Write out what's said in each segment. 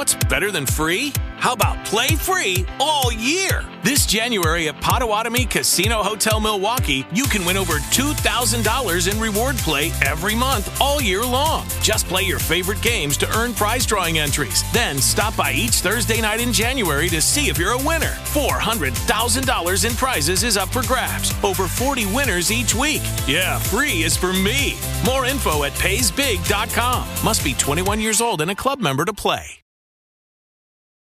What's better than free? How about play free all year? This January at Potawatomi Casino Hotel Milwaukee, you can win over $2,000 in reward play every month all year long. Just play your favorite games to earn prize drawing entries. Then stop by each Thursday night in January to see if you're a winner. $400,000 in prizes is up for grabs. Over 40 winners each week. Yeah, free is for me. More info at paysbig.com. Must be 21 years old and a club member to play.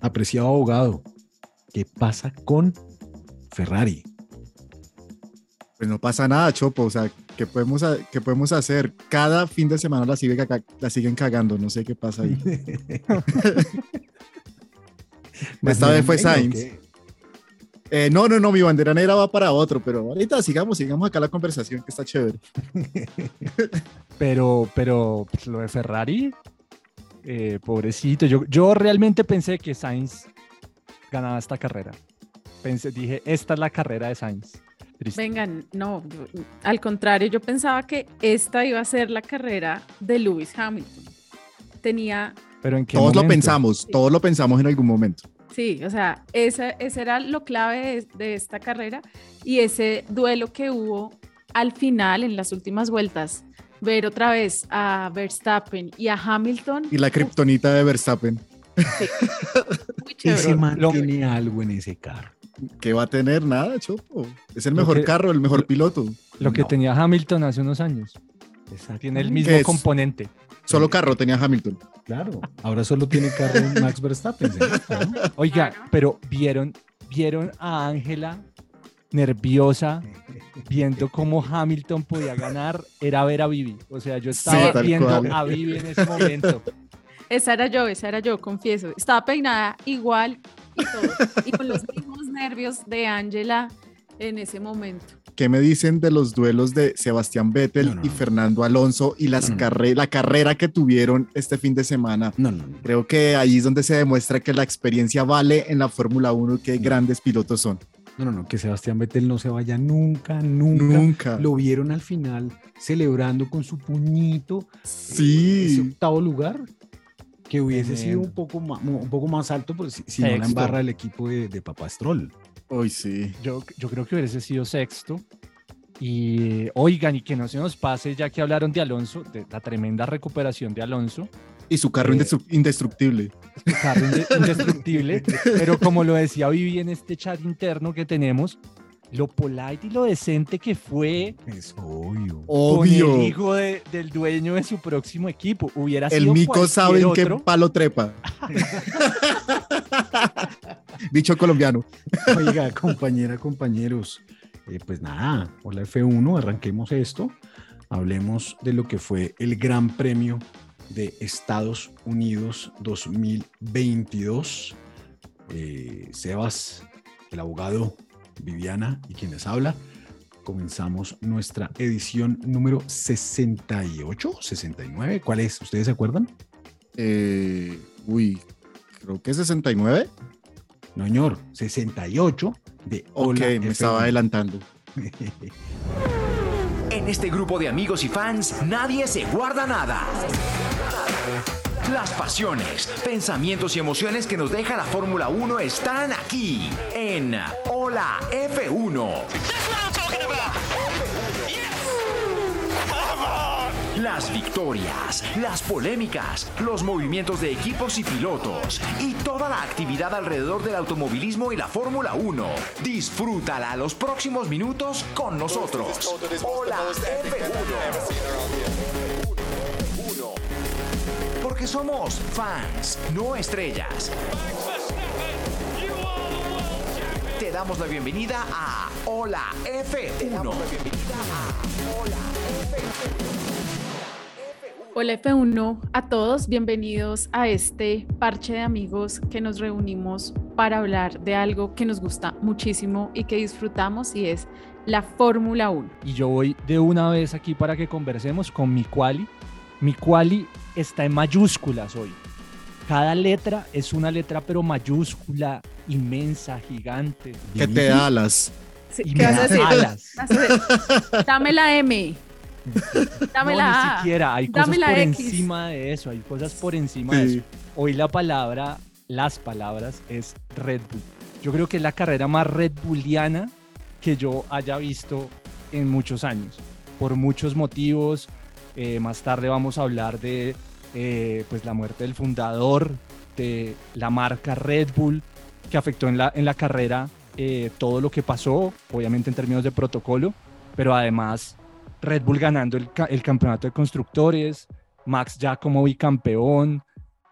Apreciado abogado, ¿qué pasa con Ferrari? Pues no pasa nada, Chopo. O sea, ¿qué podemos, qué podemos hacer? Cada fin de semana la, sigue la siguen cagando. No sé qué pasa ahí. Esta vez fue Sainz. Eh, no, no, no, mi bandera negra va para otro, pero ahorita sigamos, sigamos acá la conversación, que está chévere. Pero, pero pues, lo de Ferrari, eh, pobrecito. Yo, yo realmente pensé que Sainz ganaba esta carrera. Pensé, dije, esta es la carrera de Sainz. Triste. Vengan, no, yo- al contrario, yo pensaba que esta iba a ser la carrera de Lewis Hamilton. Tenía, Pero en qué Todos lo pensamos, todos lo pensamos en algún momento. sí, o sea, ese, ese era lo clave de, de esta carrera y ese duelo que hubo al final, en las últimas vueltas, ver otra vez a Verstappen y a Hamilton. Y la kriptonita de Verstappen, sí, muy chévere. Ese man Lo- tiene algo en ese carro. ¿qué va a tener? Nada, Chopo. Es el mejor que- carro, el mejor lo- piloto. Lo que No. tenía Hamilton hace unos años. Tiene el mismo componente. Solo carro tenía Hamilton. Claro, ahora solo tiene carro Max Verstappen. Oiga, Claro. pero vieron, vieron a Ángela nerviosa viendo cómo Hamilton podía ganar, era ver a Vivi. O sea, yo estaba tal viendo cual. a Vivi en ese momento. Esa era yo, esa era yo, confieso. Estaba peinada igual y todo. Y con los mismos nervios de Angela en ese momento. ¿Qué me dicen de los duelos de Sebastián Vettel No, no, y. Fernando Alonso y las No, no. carre- la carrera que tuvieron este fin de semana? No, no, no. Creo que ahí es donde se demuestra que la experiencia vale en la Fórmula 1 y qué No. grandes pilotos son. No, no, no, que Sebastián Vettel no se vaya nunca, nunca. Nunca. Lo vieron al final celebrando con su puñito ese Sí. octavo lugar, que hubiese sido un poco más, un poco más alto, pues si, si no la embarra el equipo de, de Papá Stroll. Hoy sí. Yo, yo creo que hubiese sido sexto. Y oigan, y que no se nos pase, ya que hablaron de Alonso, de la tremenda recuperación de Alonso, Y su carro Eh, indestru- indestructible. su carro inde- indestructible, pero como lo decía Vivi en este chat interno que tenemos, lo polite y lo decente que fue Es obvio. con el Obvio. hijo de- del dueño de su próximo equipo. Hubiera El sido mico sabe en qué palo trepa. Dicho colombiano. Oiga, compañera, compañeros, eh, pues nada, hola F1, arranquemos esto. Hablemos de lo que fue el Gran Premio de Estados Unidos 2022. Eh, Sebas, el abogado, Viviana y quienes habla. Comenzamos nuestra edición número 68, 69. ¿Cuál es? ¿Ustedes se acuerdan? Eh, uy, creo que 69. No, señor, 68 de Ok, Hola me F1. estaba adelantando. En este grupo de amigos y fans, nadie se guarda nada. Las pasiones, pensamientos y emociones que nos deja la Fórmula 1 están aquí en Hola F1. Las victorias, las polémicas, los movimientos de equipos y pilotos y toda la actividad alrededor del automovilismo y la Fórmula 1. Disfrútala los próximos minutos con nosotros. Hola F1. Porque somos fans, no estrellas. Te damos la bienvenida a Hola F1. Hola F1 a todos, bienvenidos a este parche de amigos que nos reunimos para hablar de algo que nos gusta muchísimo y que disfrutamos y es la Fórmula 1. Y yo voy de una vez aquí para que conversemos con mi quali. Mi quali está en mayúsculas hoy. Cada letra es una letra pero mayúscula, inmensa, gigante. Que te da alas. Sí, Y ¿Qué me vas a da decir? alas. Dame la M. Dame no, la ni siquiera. Hay Dame cosas la por X. encima de eso. Hay cosas por encima de eso. Hoy la palabra, las palabras, es Red Bull. Yo creo que es la carrera más Red Bulliana que yo haya visto en muchos años. Por muchos motivos. Eh, más tarde vamos a hablar de eh, pues la muerte del fundador de la marca Red Bull que afectó en la, en la carrera eh, todo lo que pasó, obviamente en términos de protocolo, pero además Red Bull ganando el, el campeonato de constructores, Max ya como bicampeón,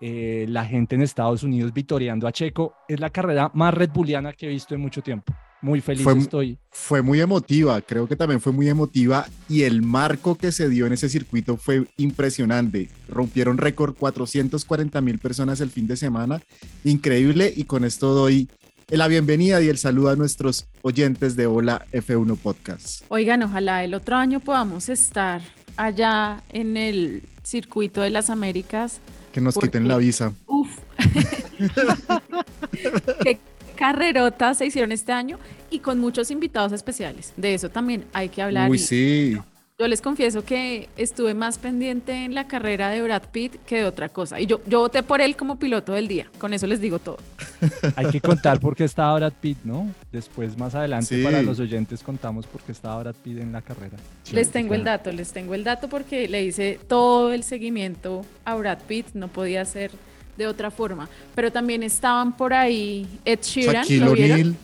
la gente en Estados Unidos vitoreando a Checo. Es la carrera más Red Bulliana que he visto en mucho tiempo. Muy feliz Fue estoy. Fue muy emotiva, creo que también fue muy emotiva y el marco que se dio en ese circuito fue impresionante. Rompieron récord 440 mil personas el fin de semana, increíble y con esto doy la bienvenida y el saludo a nuestros oyentes de Hola F1 Podcast. Oigan, ojalá el otro año podamos estar allá en el circuito de las Américas. Que nos Porque- quiten la visa. Uf. carrerotas se hicieron este año y con muchos invitados especiales. De eso también hay que hablar. Uy, y sí. Yo les confieso que estuve más pendiente en la carrera de Brad Pitt que de otra cosa. Y yo, yo voté por él como piloto del día. Con eso les digo todo. Hay que contar por qué estaba Brad Pitt, ¿no? Después, más adelante, Sí. para los oyentes, contamos por qué estaba Brad Pitt en la carrera. les tengo el dato, les tengo el dato porque le hice todo el seguimiento a Brad Pitt. No podía ser de otra forma. Pero también estaban por ahí Ed Sheeran. Shaquille. O'Neal,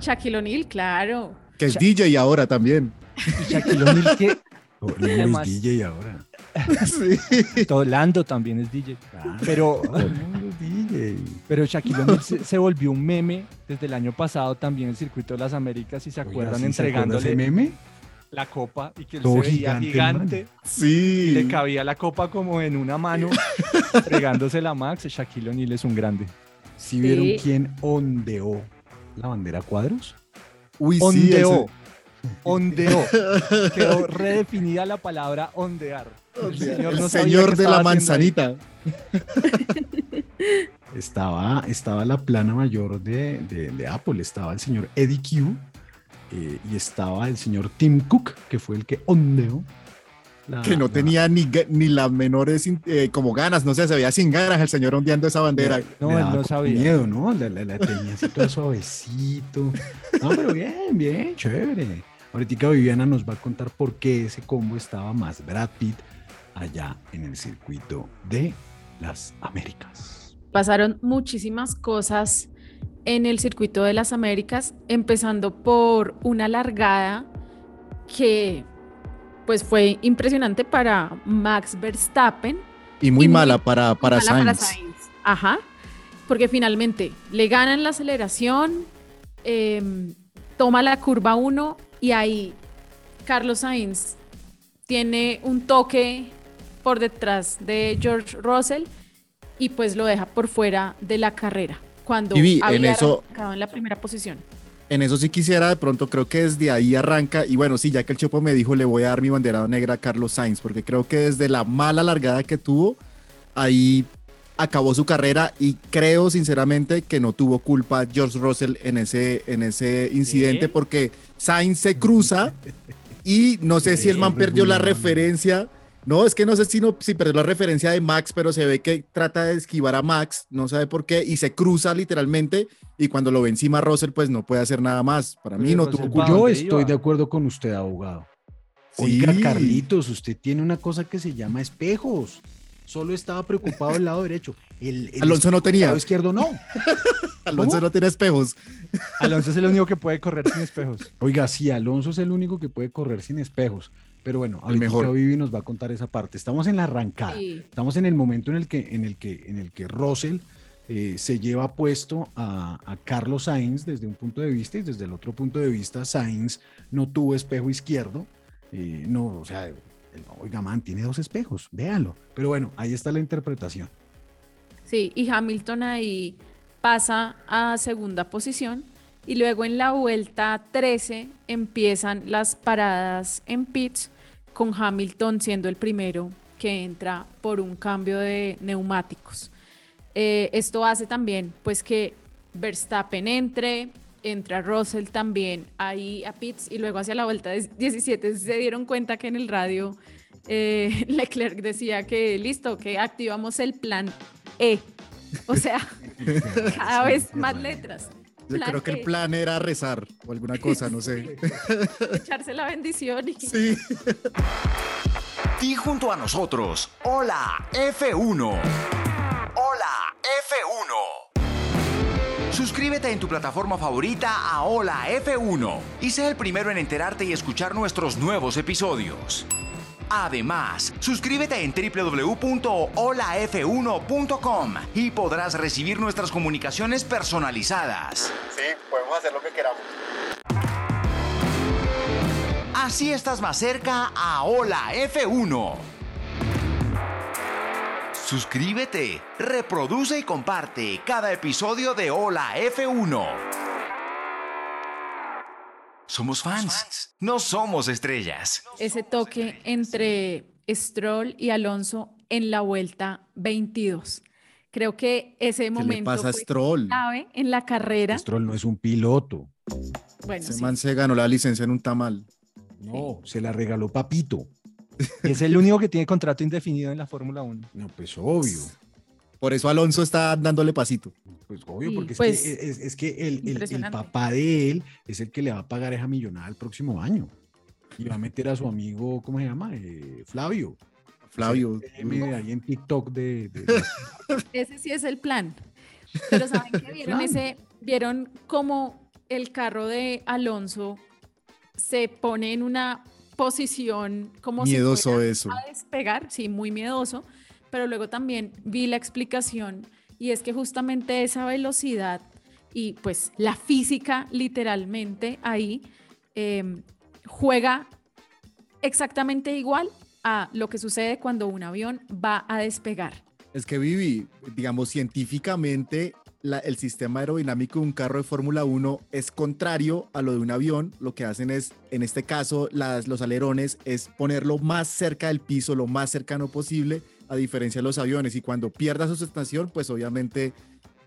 Shaquille O'Neal, claro. que es DJ ahora también. Y Shaquille O'Neal, que Oh, no, es DJ ahora. Sí. todo Lando también es DJ. Pero, Todo el mundo es DJ. pero Shaquille O'Neal se, se volvió un meme desde el año pasado también en el circuito de las Américas, si se Oiga, acuerdan, ¿sí se ese entregándole meme? la copa y que él Todo se veía gigante, gigante, man. y Sí. le cabía la copa como en una mano, entregándosela a Max. Shaquille O'Neal es un grande. ¿Sí vieron Sí. quién ondeó la bandera cuadros? Uy, sí. Ondeó. ese- Ondeó. Quedó redefinida la palabra ondear. El señor, El no sabía señor qué de la manzanita. Estaba, estaba la plana mayor de, de- de Apple, estaba el señor Eddie Q eh, y estaba el señor Tim Cook, que fue el que ondeó. Que no tenía ni, ni las menores eh, como ganas, no sé, se veía sin ganas el señor ondeando esa bandera. No, él no sabía. miedo, ¿no? La, la- la tenía así todo suavecito. No, pero bien, bien, chévere. Ahorita Viviana nos va a contar por qué ese combo estaba más Brad Pitt allá en el circuito de las Américas. pasaron muchísimas cosas en el circuito de las Américas, empezando por una largada que pues fue impresionante para Max Verstappen. Y muy Y muy mala para, para mala para Sainz. Ajá, porque finalmente le ganan la aceleración, em, toma la curva 1 y ahí Carlos Sainz tiene un toque por detrás de George Russell y pues lo deja por fuera de la carrera cuando Y vi, en había eso- en la primera posición. En eso sí quisiera, de pronto creo que desde ahí arranca. Y bueno, sí, ya que el Chopo me dijo, le voy a dar mi banderado negra a Carlos Sainz, porque creo que desde la mala largada que tuvo, ahí acabó su carrera y creo sinceramente que no tuvo culpa George Russell en ese, en ese incidente, porque Sainz se cruza y no sé si el man perdió la referencia. No, es que no sé si, no, si perdió la referencia de Max, pero se ve que trata de esquivar a Max, no sabe por qué, y se cruza literalmente, y cuando lo ve encima a Russell, pues no puede hacer nada más. Para mí no tuvo culpa. Yo estoy de acuerdo con usted, abogado. Sí. Oiga, Carlitos, usted tiene una cosa que se llama espejos. Solo estaba preocupado del lado derecho. El, el Alonso no tenía. lado izquierdo no. Alonso ¿Cómo? no tiene espejos. Alonso es el único que puede correr sin espejos. Oiga, sí, Alonso es el único que puede correr sin espejos. Pero bueno, ahorita mejor. Vivi nos va a contar esa parte. Estamos en la arrancada. Sí. Estamos en el momento en el que, en el que, en el que Russell eh, se lleva puesto a, a Carlos Sainz desde un punto de vista y desde el otro punto de vista Sainz no tuvo espejo izquierdo. eh, no, o sea, Oiga, man, tiene dos espejos, véanlo. Pero bueno, ahí está la interpretación. Sí, y Hamilton ahí pasa a segunda posición y luego en la vuelta 13 empiezan las paradas en pits con Hamilton siendo el primero que entra por un cambio de neumáticos. Eh, esto hace también pues que Verstappen entre, entra Russell también ahí a pits y luego hacia la vuelta 17 se dieron cuenta que en el radio eh, Leclerc decía que listo, que activamos el plan E. O sea, cada vez más letras. Yo creo que el e. plan era rezar o alguna cosa, no sé. Echarse la bendición. Y... Sí. Y junto a nosotros, hola F1. Hola F1. Suscríbete en tu plataforma favorita a Hola F1 y sé el primero en enterarte y escuchar nuestros nuevos episodios. Además, suscríbete en www.holaf1.com y podrás recibir nuestras comunicaciones personalizadas. Sí, podemos hacer lo que queramos. Así estás más cerca a Hola F1. Suscríbete, reproduce y comparte cada episodio de Hola F1. Somos fans, no somos estrellas. Ese toque entre Stroll y Alonso en la vuelta 22. Creo que ese momento le pasa a Stroll? clave en la carrera. Stroll no es un piloto. Bueno, Ese sí. man se ganó la licencia en un tamal. No, se la regaló Papito. Es el único que tiene contrato indefinido en la Fórmula 1. No, pues obvio. Por eso Alonso está dándole pasito. Pues obvio, Sí, porque es pues, que, es, es que el, el- papá de él es el que le va a pagar esa millonada el próximo año. Y va a meter a su amigo, ¿cómo se llama? Eh, Flavio. Flavio. De ahí en TikTok de, de- Ese sí es el plan. Pero ¿saben qué? ¿Vieron, ese, ¿Vieron cómo el carro de Alonso se pone en una posición como si Miedoso fuera eso. a despegar? Sí, muy miedoso. Pero luego también vi la explicación y es que justamente esa velocidad y pues la física literalmente ahí eh, juega exactamente igual a lo que sucede cuando un avión va a despegar. Es que Vivi, digamos, científicamente el sistema aerodinámico de un carro de Fórmula 1 es contrario a lo de un avión. Lo que hacen es, en este caso, las, los alerones, es ponerlo más cerca del piso, lo más cercano posible, a diferencia de los aviones. Y cuando pierda su sustentación, pues obviamente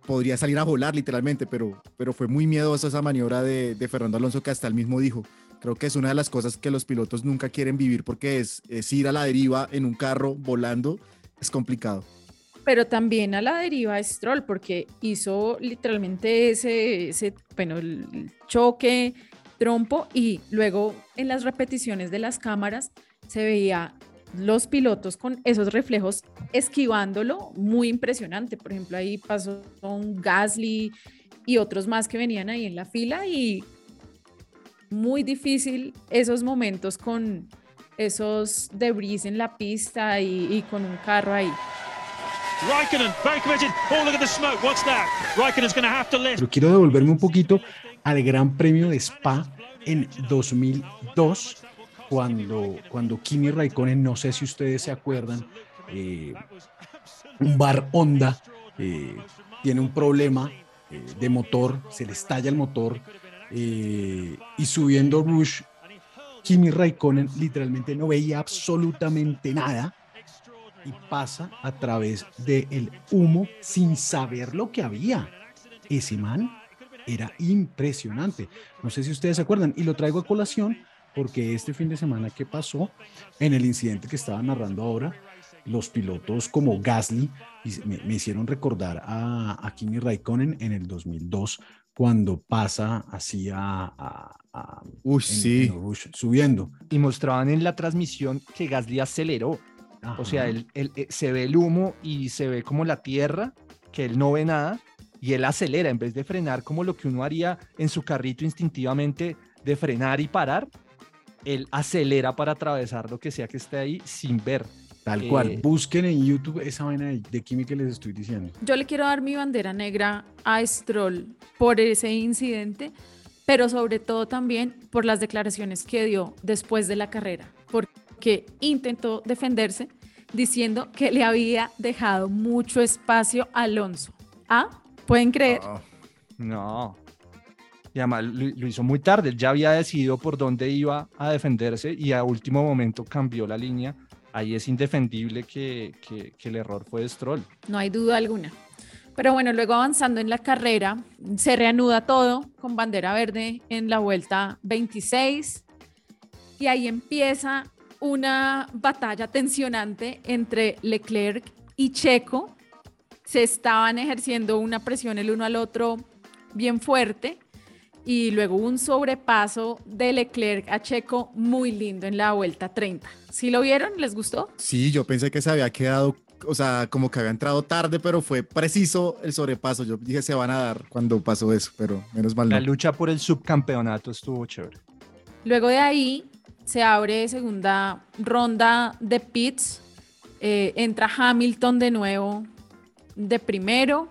podría salir a volar literalmente, pero, pero fue muy miedosa esa maniobra de, de Fernando Alonso que hasta él mismo dijo. Creo que es una de las cosas que los pilotos nunca quieren vivir porque es, es ir a la deriva en un carro volando. Es complicado. pero también a la deriva de Stroll, porque hizo literalmente ese, ese bueno, el choque, trompo, y luego en las repeticiones de las cámaras se veía los pilotos con esos reflejos esquivándolo, muy impresionante. Por ejemplo, ahí pasó un Gasly y otros más que venían ahí en la fila y muy difícil esos momentos con esos debris en la pista y, y con un carro ahí. Raikkonen, very committed. Oh, look at the smoke. What's that? Raikkonen's going to have to lift. Pero quiero devolverme un poquito al Gran Premio de Spa en 2002, cuando, cuando Kimi Raikkonen, no sé si ustedes se acuerdan, eh, un bar Honda eh, tiene un problema eh, de motor, se le estalla el motor y subiendo Rush, Kimi Raikkonen literalmente no veía absolutamente nada y pasa a través del humo sin saber lo que había. Ese man era impresionante. No sé si ustedes se acuerdan y lo traigo a colación porque este fin de semana que pasó en el incidente que estaba narrando ahora, los pilotos como Gasly me, me hicieron recordar a, a Kimi Raikkonen en el 2002 cuando pasa así a, a- a- Uy, en- sí. en Rush, subiendo. Y mostraban en la transmisión que Gasly aceleró. O sea, Ajá. él, él, eh, se ve el humo y se ve como la tierra, que él no ve nada, y él acelera en vez de frenar como lo que uno haría en su carrito instintivamente de frenar y parar, él acelera para atravesar lo que sea que esté ahí sin ver. Tal Eh, cual. Busquen en YouTube esa vaina de, de Kimi que les estoy diciendo. Yo le quiero dar mi bandera negra a Stroll por ese incidente, pero sobre todo también por las declaraciones que dio después de la carrera, porque intentó defenderse diciendo que le había dejado mucho espacio a Alonso. ¿Ah? ¿Pueden creer? Ah, No. Y además lo, hizo muy tarde. Ya había decidido por dónde iba a defenderse y a último momento cambió la línea. Ahí es indefendible que, que- que el error fue de Stroll. No hay duda alguna. Pero bueno, luego avanzando en la carrera, se reanuda todo con bandera verde en la vuelta 26 y ahí empieza una batalla tensionante entre Leclerc y Checo. Se estaban ejerciendo una presión el uno al otro bien fuerte y luego un sobrepaso de Leclerc a Checo muy lindo en la vuelta 30. ¿Sí lo vieron? ¿Les gustó? Sí, yo pensé que se había quedado, o sea, como que había entrado tarde, pero fue preciso el sobrepaso. Yo dije se van a dar cuando pasó eso, pero menos mal no. La lucha por el subcampeonato estuvo chévere. Luego de ahí se abre segunda ronda de pits. Eh, entra Hamilton de nuevo de primero.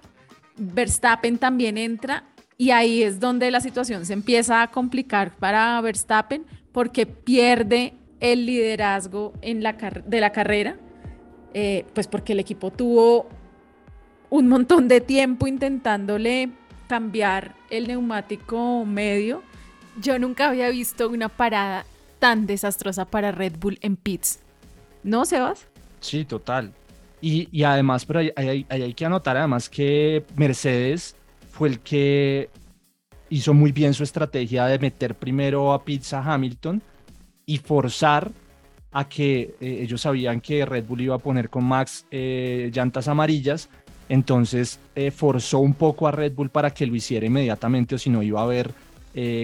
Verstappen también entra. Y ahí es donde la situación se empieza a complicar para Verstappen porque pierde el liderazgo en la de la carrera. eh, pues porque el equipo tuvo un montón de tiempo intentándole cambiar el neumático medio. Yo nunca había visto una parada tan desastrosa para Red Bull en pits. ¿No, Sebas? Sí, total. Y, y además, pero hay, hay- hay- hay que anotar además que Mercedes fue el que hizo muy bien su estrategia de meter primero a Pizza Hamilton y forzar a que eh, ellos sabían que Red Bull iba a poner con Max eh, llantas amarillas, entonces eh, forzó un poco a Red Bull para que lo hiciera inmediatamente o si no iba a haber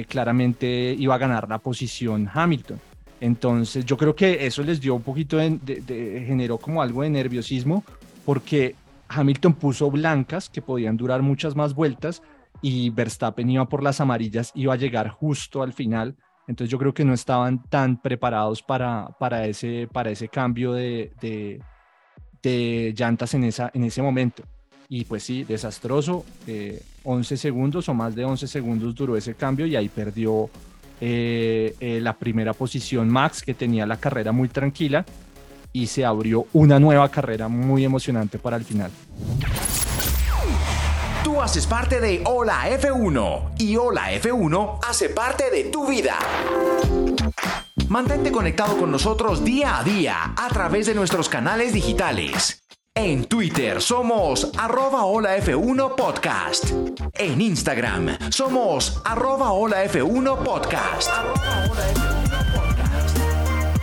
claramente iba a ganar la posición Hamilton. Entonces yo creo que eso les dio un poquito de, de- de- generó como algo de nerviosismo porque Hamilton puso blancas que podían durar muchas más vueltas y Verstappen iba por las amarillas, iba a llegar justo al final. Entonces yo creo que no estaban tan preparados para, para, ese, para ese cambio de, de, de llantas en, esa, en ese momento. Y pues sí, desastroso. eh, 11 segundos o más de 11 segundos duró ese cambio y ahí perdió eh, eh, la primera posición Max, que tenía la carrera muy tranquila. Y se abrió una nueva carrera muy emocionante para el final. Tú haces parte de Hola F1 y Hola F1 hace parte de tu vida. Mantente conectado con nosotros día a día a través de nuestros canales digitales. En Twitter somos arroba Hola F1 Podcast. En Instagram somos arroba Hola F1 Podcast.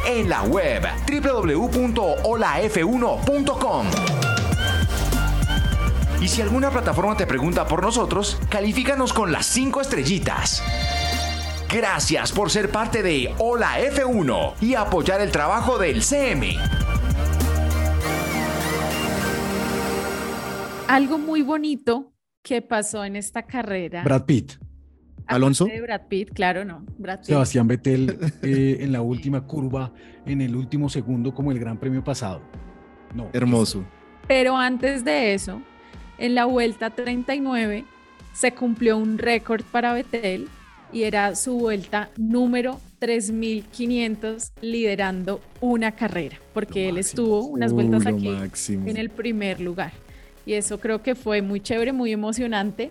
En la web www.holaf1.com. Y si alguna plataforma te pregunta por nosotros, califícanos con las 5 estrellitas. Gracias por ser parte de Hola F1 y apoyar el trabajo del CM. Algo muy bonito que pasó en esta carrera. Brad Pitt. ¿Alonso? de Brad Pitt, claro, no. Brad Pitt. Sebastián Vettel eh, en la última curva, en el último segundo, como el Gran Premio pasado. No. Hermoso. Pero antes de eso, en la vuelta 39 se cumplió un récord para Vettel y era su vuelta número 3500 liderando una carrera, porque él estuvo unas vueltas Uh, aquí máximo. en el primer lugar. Y eso creo que fue muy chévere, muy emocionante.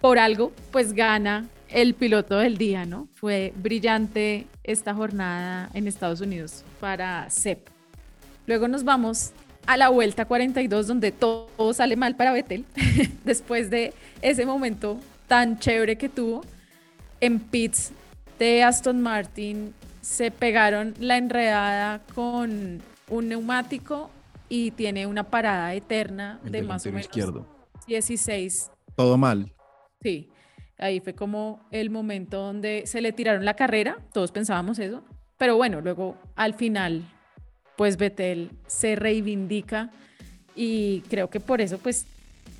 Por algo, pues gana el piloto del día, ¿no? Fue brillante esta jornada en Estados Unidos para Sep. Luego nos vamos a la vuelta 42, donde todo, sale mal para Vettel, después de ese momento tan chévere que tuvo. En pits de Aston Martin se pegaron la enredada con un neumático y tiene una parada eterna El de más o menos izquierdo. 16 Todo mal. Sí, ahí fue como el momento donde se le tiraron la carrera, todos pensábamos eso, pero bueno, luego al final, pues Betel se reivindica y creo que por eso, pues,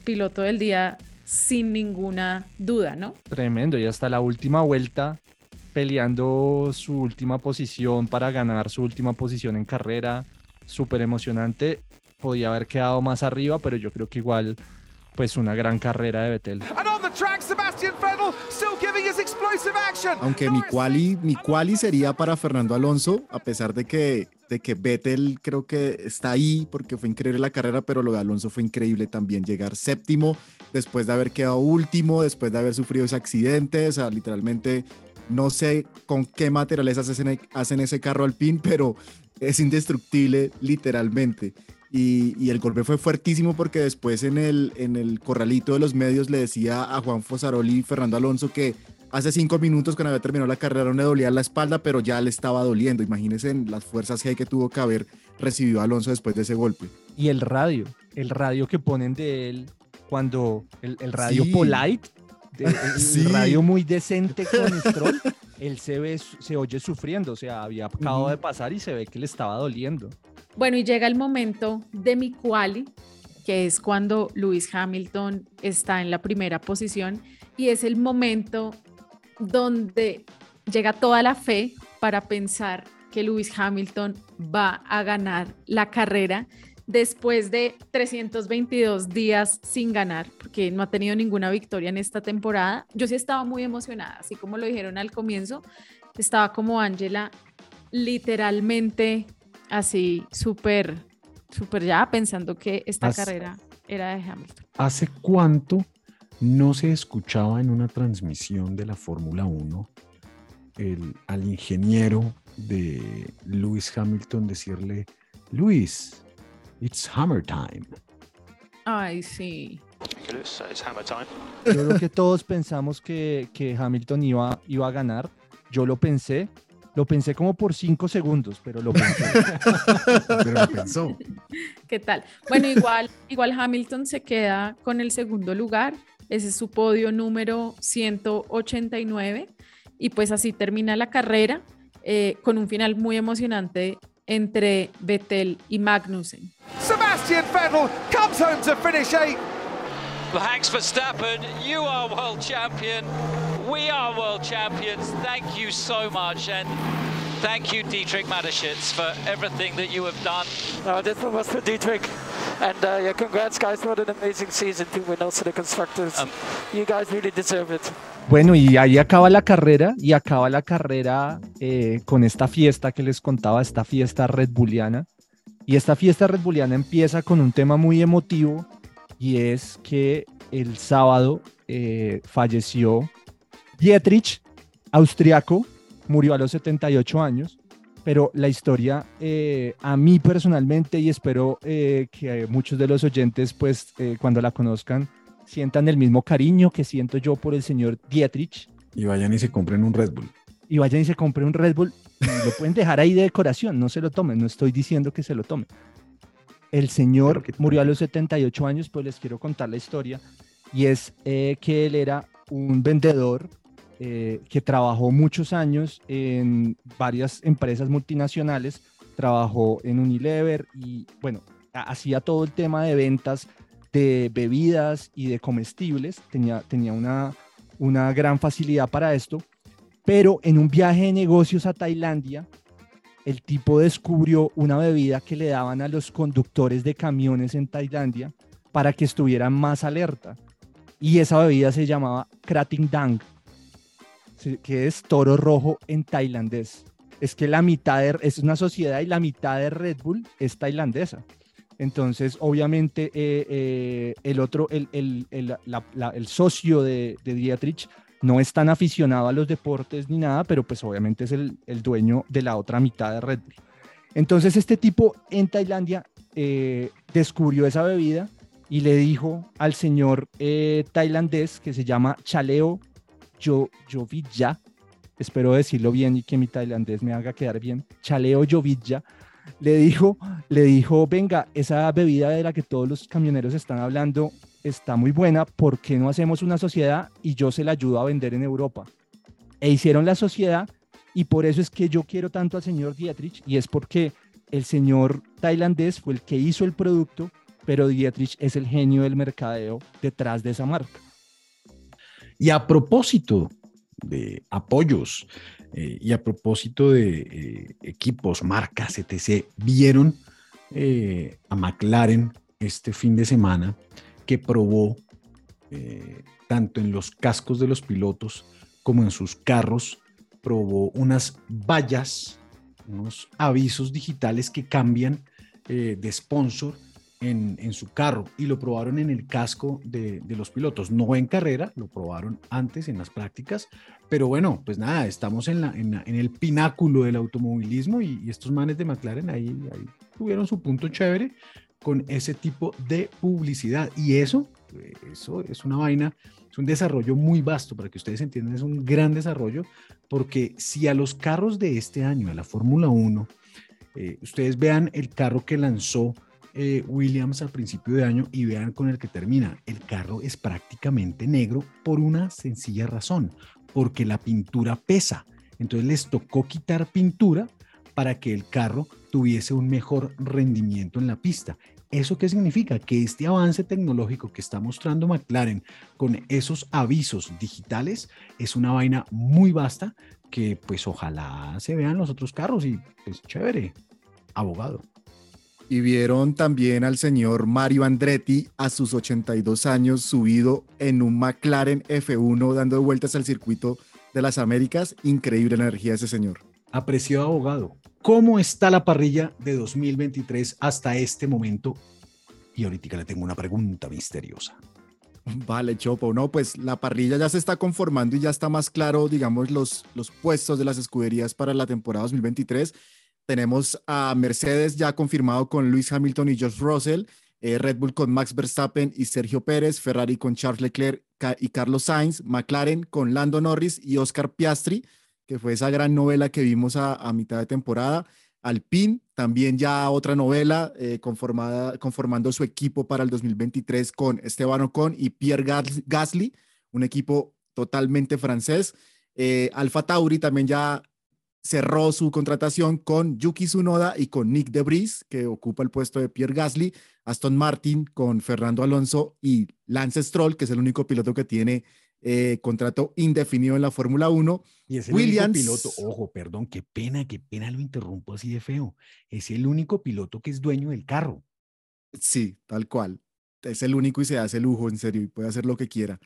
piloto del día sin ninguna duda, ¿no? Tremendo, y hasta la última vuelta peleando su última posición para ganar su última posición en carrera, súper emocionante. Podía haber quedado más arriba, pero yo creo que igual, pues una gran carrera de Vettel. And on Aunque mi quali, mi quali sería para Fernando Alonso, a pesar de que de que Vettel creo que está ahí porque fue increíble la carrera, pero lo de Alonso fue increíble también. Llegar séptimo después de haber quedado último, después de haber sufrido ese accidente, o sea, literalmente no sé con qué materiales hacen, hacen ese carro al pin, pero es indestructible literalmente. Y, el golpe fue fuertísimo porque después en el, en el corralito de los medios le decía a Juan Fosaroli y Fernando Alonso que hace cinco minutos cuando había terminado la carrera no le dolía la espalda, pero ya le estaba doliendo. Imagínense las fuerzas que hay que tuvo que haber recibido Alonso después de ese golpe. Y el radio, el radio que ponen de él cuando el, radio polite, el, radio muy decente con Stroll, él se ve, se oye sufriendo, o sea, había acabado de pasar y se ve que le estaba doliendo. Bueno, y llega el momento de mi quali, que es cuando Lewis Hamilton está en la primera posición y es el momento donde llega toda la fe para pensar que Lewis Hamilton va a ganar la carrera después de 322 días sin ganar, porque no ha tenido ninguna victoria en esta temporada. Yo sí estaba muy emocionada, así como lo dijeron al comienzo, estaba como Angela, literalmente así súper, súper ya pensando que esta carrera era de Hamilton. ¿Hace cuánto no se escuchaba en una transmisión de la Fórmula 1 el, al ingeniero de Lewis Hamilton decirle, Luis, it's hammer time. Ay, sí. Yo creo que todos pensamos que, que Hamilton iba, iba a ganar. Yo lo pensé, lo pensé como por cinco segundos, pero lo pensé. pero lo pensó. ¿Qué tal? Bueno, igual, igual Hamilton se queda con el segundo lugar. Ese es su podio número 189. Y pues así termina la carrera eh, con un final muy emocionante entre Vettel y Magnussen. Sebastian Vettel comes home to finish eighth. Max Verstappen, you are world champion. We are world champions. Thank you so much. And thank you, Dietrich Mateschitz, for everything that you have done. No, this one was for Dietrich. And uh, yeah, congrats, guys. What an amazing season to win also the constructors. Um, you guys really deserve it. Bueno, y ahí acaba la carrera, y acaba la carrera eh, con esta fiesta que les contaba, esta fiesta Red Bulliana. Y esta fiesta Red Bulliana empieza con un tema muy emotivo, y es que el sábado eh, falleció Dietrich, austriaco, murió a los 78 años, pero la historia eh, a mí personalmente y espero eh, que muchos de los oyentes pues eh, cuando la conozcan sientan el mismo cariño que siento yo por el señor Dietrich. Y vayan y se compren un Red Bull. Y vayan y se compren un Red Bull. lo pueden dejar ahí de decoración, no se lo tomen, no estoy diciendo que se lo tomen. El señor murió a los 78 años, pues les quiero contar la historia. Y es que él era un vendedor eh, que trabajó muchos años en varias empresas multinacionales, trabajó en Unilever y bueno, hacía todo el tema de ventas de bebidas y de comestibles, tenía, tenía una, una gran facilidad para esto, pero en un viaje de negocios a Tailandia, el tipo descubrió una bebida que le daban a los conductores de camiones en Tailandia para que estuvieran más alerta. Y esa bebida se llamaba Krating Dang que es toro rojo en tailandés. Es que la mitad es una sociedad y la mitad de Red Bull es tailandesa. Entonces, obviamente, eh, eh, el otro, el, el, el, socio de, de, Dietrich no es tan aficionado a los deportes ni nada, pero pues obviamente es el, dueño de la otra mitad de Red Bull. Entonces, este tipo en Tailandia eh, descubrió esa bebida y le dijo al señor tailandés que se llama Chaleo yo, Jovilla, espero decirlo bien y que mi tailandés me haga quedar bien, Chaleo Jovilla, le dijo, le dijo, venga, esa bebida de la que todos los camioneros están hablando está muy buena, ¿por qué no hacemos una sociedad y yo se la ayudo a vender en Europa? E hicieron la sociedad y por eso es que yo quiero tanto al señor Dietrich y es porque el señor tailandés fue el que hizo el producto, pero Dietrich es el genio del mercadeo detrás de esa marca. Y a propósito de apoyos eh, y a propósito de eh, equipos, marcas, etc., vieron eh, a McLaren este fin de semana que probó tanto en los cascos de los pilotos como en sus carros, probó unas vallas unos avisos digitales que cambian de sponsor en, en, su carro y lo probaron en el casco de, de, los pilotos, no en carrera, lo probaron antes en las prácticas, pero bueno, pues nada, estamos en, la, en, la, en el pináculo del automovilismo y, y, estos manes de McLaren ahí, ahí tuvieron su punto chévere con ese tipo de publicidad. Y eso, eso es una vaina, es un desarrollo muy vasto, para que ustedes entiendan, es un gran desarrollo, porque si a los carros de este año, a la Fórmula 1, eh, ustedes vean el carro que lanzó eh, Williams al principio de año y vean con el que termina. El carro es prácticamente negro por una sencilla razón, porque la pintura pesa. Entonces les tocó quitar pintura para que el carro tuviese un mejor rendimiento en la pista. ¿Eso qué significa? Que este avance tecnológico que está mostrando McLaren con esos avisos digitales es una vaina muy vasta que pues ojalá se vean los otros carros y pues chévere, abogado. Y vieron también al señor Mario Andretti a sus 82 años subido en un McLaren F1 dando vueltas al circuito de las Américas. Increíble energía ese señor. Apreciado abogado, ¿cómo está la parrilla de 2023 hasta este momento? Y ahorita le tengo una pregunta misteriosa. Vale, Chopo, no, pues la parrilla ya se está conformando y ya está más claro, digamos, los, los puestos de las escuderías para la temporada 2023 tenemos a Mercedes ya confirmado con Luis Hamilton y George Russell, eh, Red Bull con Max Verstappen y Sergio Pérez, Ferrari con Charles Leclerc y Carlos Sainz, McLaren con Lando Norris y Oscar Piastri, que fue esa gran novela que vimos a, mitad de temporada. Alpine, también ya otra novela eh, conformada, conformando su equipo para el 2023 con Esteban Ocon y Pierre Gasly, un equipo totalmente francés. Eh, Alfa Tauri también ya cerró su contratación con Yuki Tsunoda y con Nick Debris, que ocupa el puesto de Pierre Gasly, Aston Martin con Fernando Alonso y Lance Stroll, que es el único piloto que tiene eh, contrato indefinido en la Fórmula 1. Y es el Williams, único piloto, ojo, perdón, qué pena, qué pena lo interrumpo así de feo. Es el único piloto que es dueño del carro. Sí, tal cual. Es el único y se hace lujo, en serio, y puede hacer lo que quiera.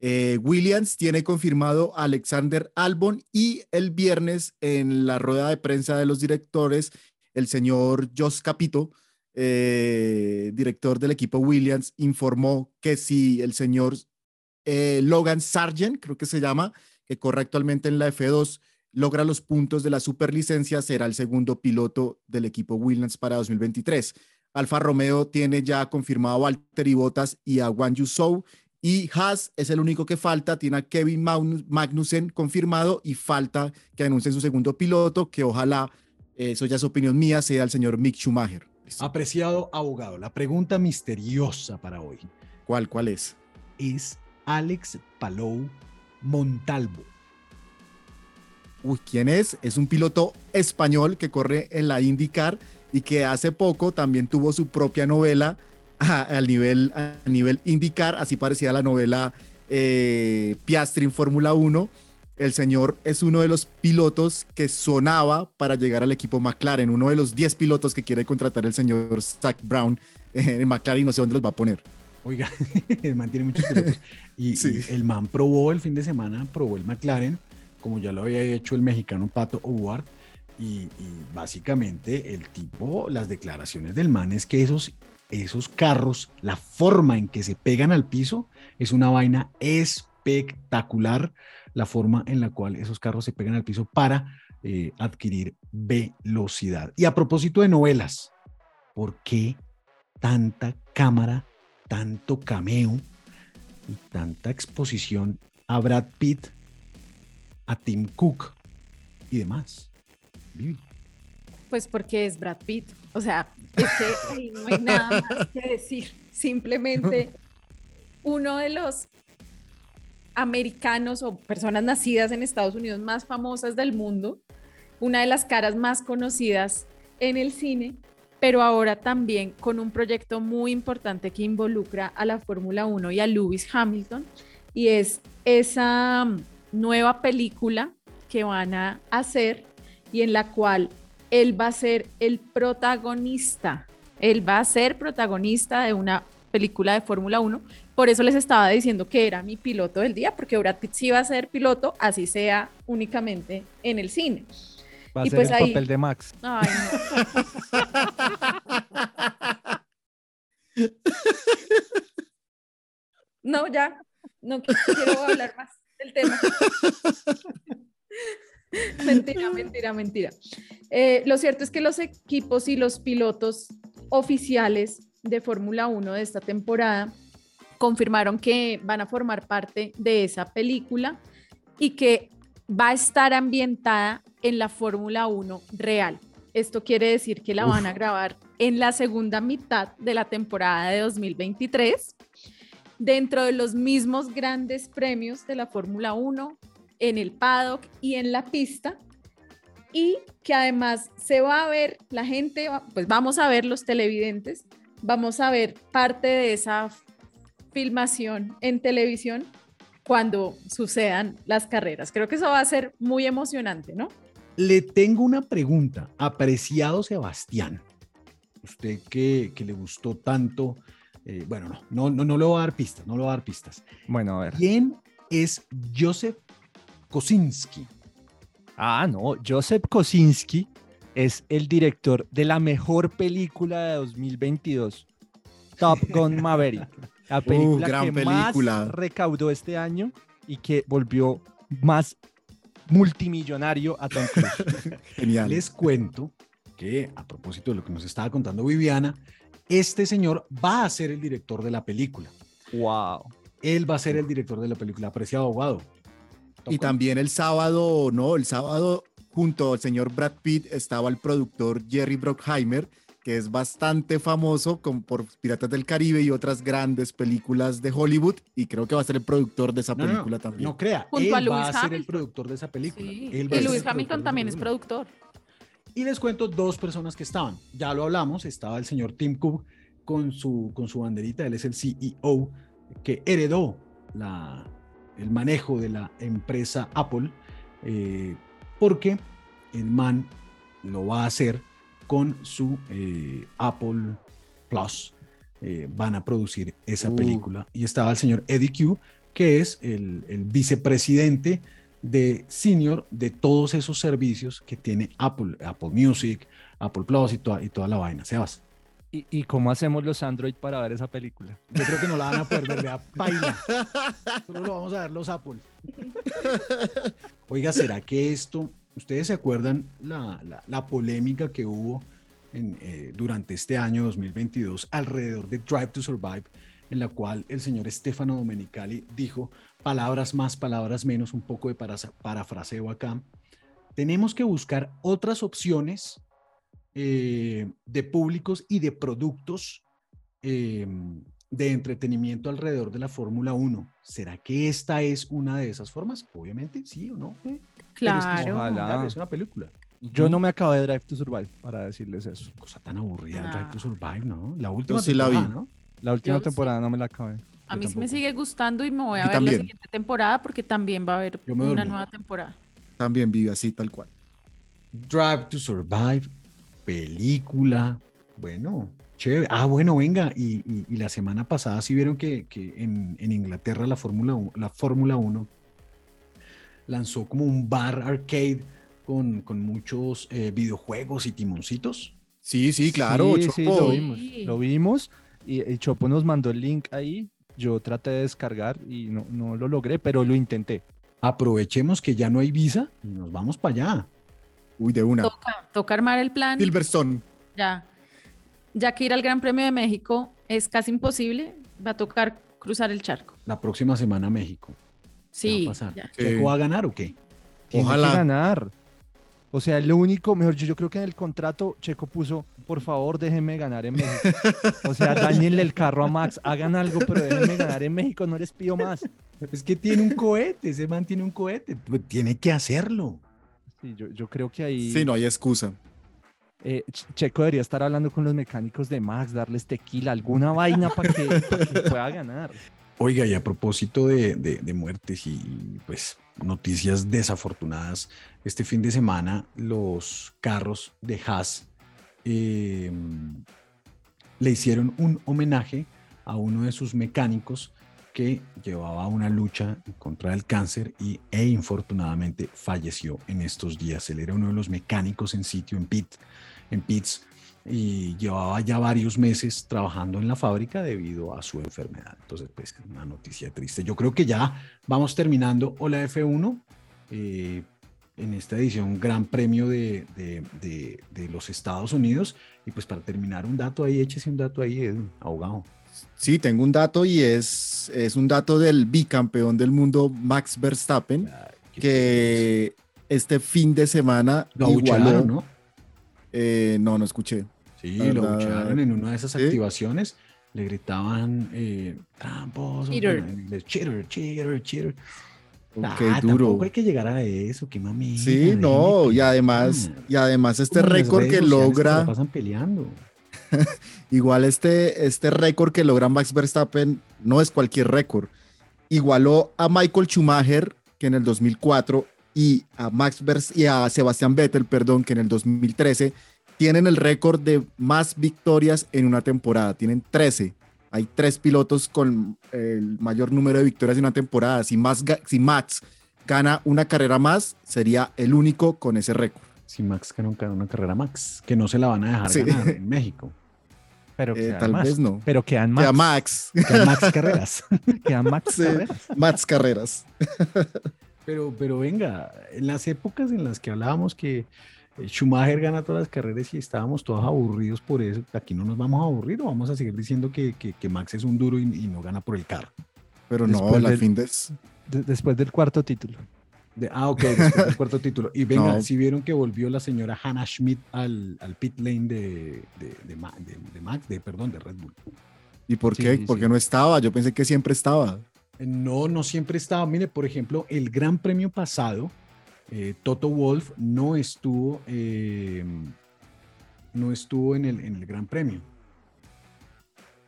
Eh, Williams tiene confirmado a Alexander Albon y el viernes en la rueda de prensa de los directores, el señor Jos Capito, eh, director del equipo Williams, informó que si el señor eh, Logan Sargent, creo que se llama, que corre actualmente en la F2, logra los puntos de la superlicencia, será el segundo piloto del equipo Williams para 2023. Alfa Romeo tiene ya confirmado a Valtteri Bottas y a Wang Yusou y Haas es el único que falta, tiene a Kevin Magnussen confirmado y falta que anuncien su segundo piloto, que ojalá, eso ya es opinión mía, sea el señor Mick Schumacher. Apreciado abogado, la pregunta misteriosa para hoy. ¿Cuál, cuál es? Es Alex Palou Montalvo. Uy, ¿quién es? Es un piloto español que corre en la IndyCar y que hace poco también tuvo su propia novela al nivel, a nivel indicar, así parecía la novela eh, Piastri en Fórmula 1. El señor es uno de los pilotos que sonaba para llegar al equipo McLaren, uno de los 10 pilotos que quiere contratar el señor Zach Brown en McLaren, no sé dónde los va a poner. Oiga, el man tiene muchos pilotos. Y, el man probó el fin de semana, probó el McLaren, como ya lo había hecho el mexicano Pato Howard. Y, y, básicamente el tipo, las declaraciones del man es que esos esos carros, la forma en que se pegan al piso, es una vaina espectacular, la forma en la cual esos carros se pegan al piso para eh, adquirir velocidad. Y a propósito de novelas, ¿por qué tanta cámara, tanto cameo y tanta exposición a Brad Pitt, a Tim Cook y demás? Pues porque es Brad Pitt. O sea, es que no hay nada más que decir. Simplemente uno de los americanos o personas nacidas en Estados Unidos más famosas del mundo, una de las caras más conocidas en el cine, pero ahora también con un proyecto muy importante que involucra a la Fórmula 1 y a Lewis Hamilton, y es esa nueva película que van a hacer y en la cual él va a ser el protagonista. Él va a ser protagonista de una película de Fórmula 1. Por eso les estaba diciendo que era mi piloto del día, porque Brad Pitt sí va a ser piloto, así sea únicamente en el cine. Va a Y ser pues el ahí- papel de Max. Ay, no. No, ya. No qui- quiero hablar más del tema. mentira, mentira, mentira. Eh, lo cierto es que los equipos y los pilotos oficiales de Fórmula 1 de esta temporada confirmaron que van a formar parte de esa película y que va a estar ambientada en la Fórmula 1 real. Esto quiere decir que la van a grabar en la segunda mitad de la temporada de 2023, dentro de los mismos grandes premios de la Fórmula 1, en el paddock y en la pista, y que además se va a ver, la gente, pues vamos a ver los televidentes, vamos a ver parte de esa filmación en televisión cuando sucedan las carreras. Creo que eso va a ser muy emocionante, ¿no? Le tengo una pregunta, apreciado Sebastián. Usted que, que le gustó tanto, eh, bueno, no, no, no, no le voy a dar pistas, no le voy a dar pistas. Bueno, a ver. ¿Quién es Joseph Kosinski? Ah, no, Joseph Kosinski es el director de la mejor película de 2022, Top Gun Maverick. La película gran que película. más recaudó este año y que volvió más multimillonario a Tom Cruise. Genial. Les cuento que, a propósito de lo que nos estaba contando Viviana, este señor va a ser el director de la película. wow. Él va a ser el director de la película, apreciado abogado. Y también el sábado, no, el sábado junto al señor Brad Pitt estaba el productor Jerry Bruckheimer, que es bastante famoso con, por Piratas del Caribe y otras grandes películas de Hollywood y creo que va a ser el productor de esa No, no, película también. No crea, Junto él a va Lewis a ser el Hamilton. productor de esa película. Sí. Él va a Y Lewis Hamilton también es película. productor. Y les cuento dos personas que estaban. Ya lo hablamos, estaba el señor Tim Cook con su, con su banderita, él es el CEO que heredó la, el manejo de la empresa Apple, eh, porque el man lo va a hacer con su eh, Apple Plus. Eh, van a producir esa Uh. película. Y estaba el señor Eddie Q, que es el, el vicepresidente de senior de todos esos servicios que tiene Apple, Apple Music, Apple Plus y toda, y toda la vaina. Sebas. ¿Y, ¿Y cómo hacemos los Android para ver esa película? Yo creo que no la van a poder ver, vea, paila. Solo lo vamos a ver los Apple. Oiga, ¿será que esto, ustedes se acuerdan la, la- polémica que hubo en, eh, durante este año 2022 alrededor de Drive to Survive, en la cual el señor Stefano Domenicali dijo palabras más, palabras menos, un poco de parafraseo acá. Tenemos que buscar otras opciones eh, de públicos y de productos eh, de entretenimiento alrededor de la Fórmula 1. ¿Será que esta es una de esas formas? Obviamente, sí o no. Pero es que Claro. Ojalá. es una película. Yo no me acabé de Drive to Survive para decirles eso. Cosa tan aburrida, Ah. Drive to Survive, ¿no? La última sí la vi. temporada, ¿no? La última Yo sí. temporada no me la acabé. A Yo mí sí me sigue gustando y me voy a ver también. la siguiente temporada porque también va a haber Yo una nueva temporada. También vive así, tal cual. Drive to Survive, película. Bueno, chévere. Ah, bueno, venga. Y, y- y la semana pasada sí vieron que, que en, en Inglaterra la Fórmula 1, la Fórmula 1 lanzó como un bar arcade con, con muchos eh, videojuegos y timoncitos. Sí, sí, claro. Sí, sí, Chopo. lo vimos. Lo vimos y, y Chopo nos mandó el link ahí. Yo traté de descargar y no, no lo logré, pero lo intenté. Aprovechemos que ya no hay visa y nos vamos para allá. Uy, de una. Toca, toca armar el plan. Silverstone. Ya. Ya que ir al Gran Premio de México es casi imposible, va a tocar cruzar el charco. La próxima semana a México. ¿Qué Sí. va a pasar? ya. ¿Checo va a ganar o qué? Tiene Ojalá. que ganar. O sea, lo único, mejor yo, yo creo que en el contrato Checo puso, por favor, déjenme ganar en México. O sea, dañenle el carro a Max, hagan algo, pero déjenme ganar en México, no les pido más. Es que tiene un cohete, ese man tiene un cohete. Pues tiene que hacerlo. Sí, yo, yo creo que ahí Sí, no hay excusa. eh, Ch- Checo debería estar hablando con los mecánicos de Max, darles tequila, alguna vaina para que, para que pueda ganar. Oiga, y a propósito de, de- de muertes y pues noticias desafortunadas, este fin de semana los carros de Haas eh, le hicieron un homenaje a uno de sus mecánicos que llevaba una lucha contra el cáncer y, e infortunadamente falleció en estos días. Él era uno de los mecánicos en sitio en pit, en pits y llevaba ya varios meses trabajando en la fábrica debido a su enfermedad. Entonces, pues, una noticia triste. Yo creo que ya vamos terminando. Hola F1. Eh, en esta edición Gran Premio de, de, de, los Estados Unidos. Y pues para terminar, un dato ahí, échese un dato ahí, Edwin, abogado. Sí, tengo un dato y es, es un dato del bicampeón del mundo, Max Verstappen, que este fin de semana lo igualó. ¿no? Eh, no, no escuché. Sí, lo escucharon en una de esas activaciones. Le gritaban eh, tramposo. Cheater. Cheater, cheater, cheater. Qué duro. hay que llegar a eso, qué mami. Sí, no, y además, y además este récord que logra. pasan peleando. igual este, este récord que logra Max Verstappen no es cualquier récord. Igualó a Michael Schumacher, que en el 2004, y a Max Vers y a Sebastián Vettel, perdón, que en el 2013 tienen el récord de más victorias en una temporada. Tienen 13. Hay tres pilotos con el mayor número de victorias en una temporada. Si, más, si Max gana una carrera más, sería el único con ese récord. Si Max gana una carrera Max, que no se la van a dejar ganar en México. Pero eh, tal vez no. Pero quedan Max. Max. Quedan Max carreras. quedan Max carreras. Max carreras. pero, pero venga, en las épocas en las que hablábamos que eh, Schumacher gana todas las carreras y estábamos todos aburridos por eso. Aquí no nos vamos a aburrir o vamos a seguir diciendo que, que, Max es un duro y, no gana por el carro. Pero no, la fin de... después del cuarto título. Ah, ok, después del cuarto título. Y venga, si vieron que volvió la señora Hannah Schmidt al, al pit lane de, de, de, Max, de, perdón, de Red Bull. ¿Y por qué? Porque no estaba. Yo pensé que siempre estaba. Eh, no, no siempre estaba. Mire, por ejemplo, el gran premio pasado, eh, Toto Wolf no estuvo, eh, no estuvo en el, en el Gran Premio.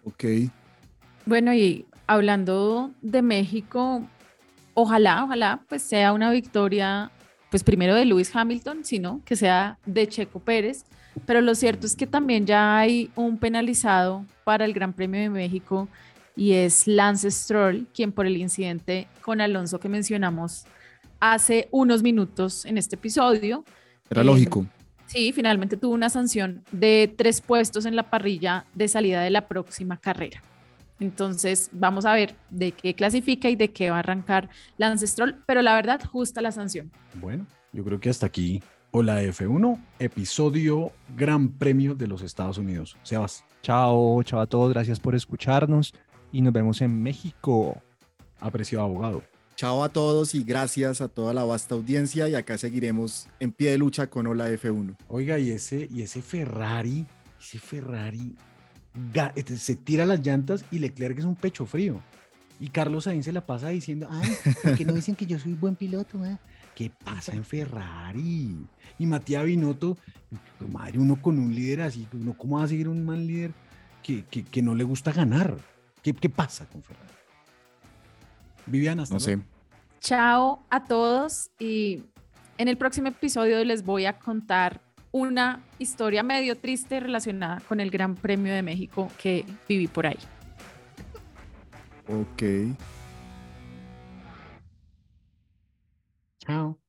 Ok. Bueno, y hablando de México, ojalá, ojalá, pues sea una victoria, pues primero de Lewis Hamilton, sino que sea de Checo Pérez. Pero lo cierto es que también ya hay un penalizado para el Gran Premio de México y es Lance Stroll, quien por el incidente con Alonso que mencionamos hace unos minutos en este episodio. Era lógico. Eh, sí, finalmente tuvo una sanción de tres puestos en la parrilla de salida de la próxima carrera. Entonces, vamos a ver de qué clasifica y de qué va a arrancar Lance Stroll, pero la verdad, justa la sanción. Bueno, yo creo que hasta aquí, hola F1, episodio Gran Premio de los Estados Unidos. Sebas. Chao, chao a todos, gracias por escucharnos y nos vemos en México. Apreciado abogado. Chao a todos y gracias a toda la vasta audiencia y acá seguiremos en pie de lucha con Hola F1. Oiga, y ese, y ese Ferrari, ese Ferrari se tira las llantas y Leclerc es un pecho frío. Y Carlos Sainz se la pasa diciendo, ay, ¿por qué no dicen que yo soy buen piloto? Eh? ¿Qué pasa en Ferrari? Y Matías Binotto, madre, uno con un líder así, uno cómo va a seguir un mal líder que, que, no le gusta ganar. ¿Qué, ¿Qué pasa con Ferrari? Viviana, no sé. Chao a todos y en el próximo episodio les voy a contar una historia medio triste relacionada con el Gran Premio de México que viví por ahí. Ok. Chao.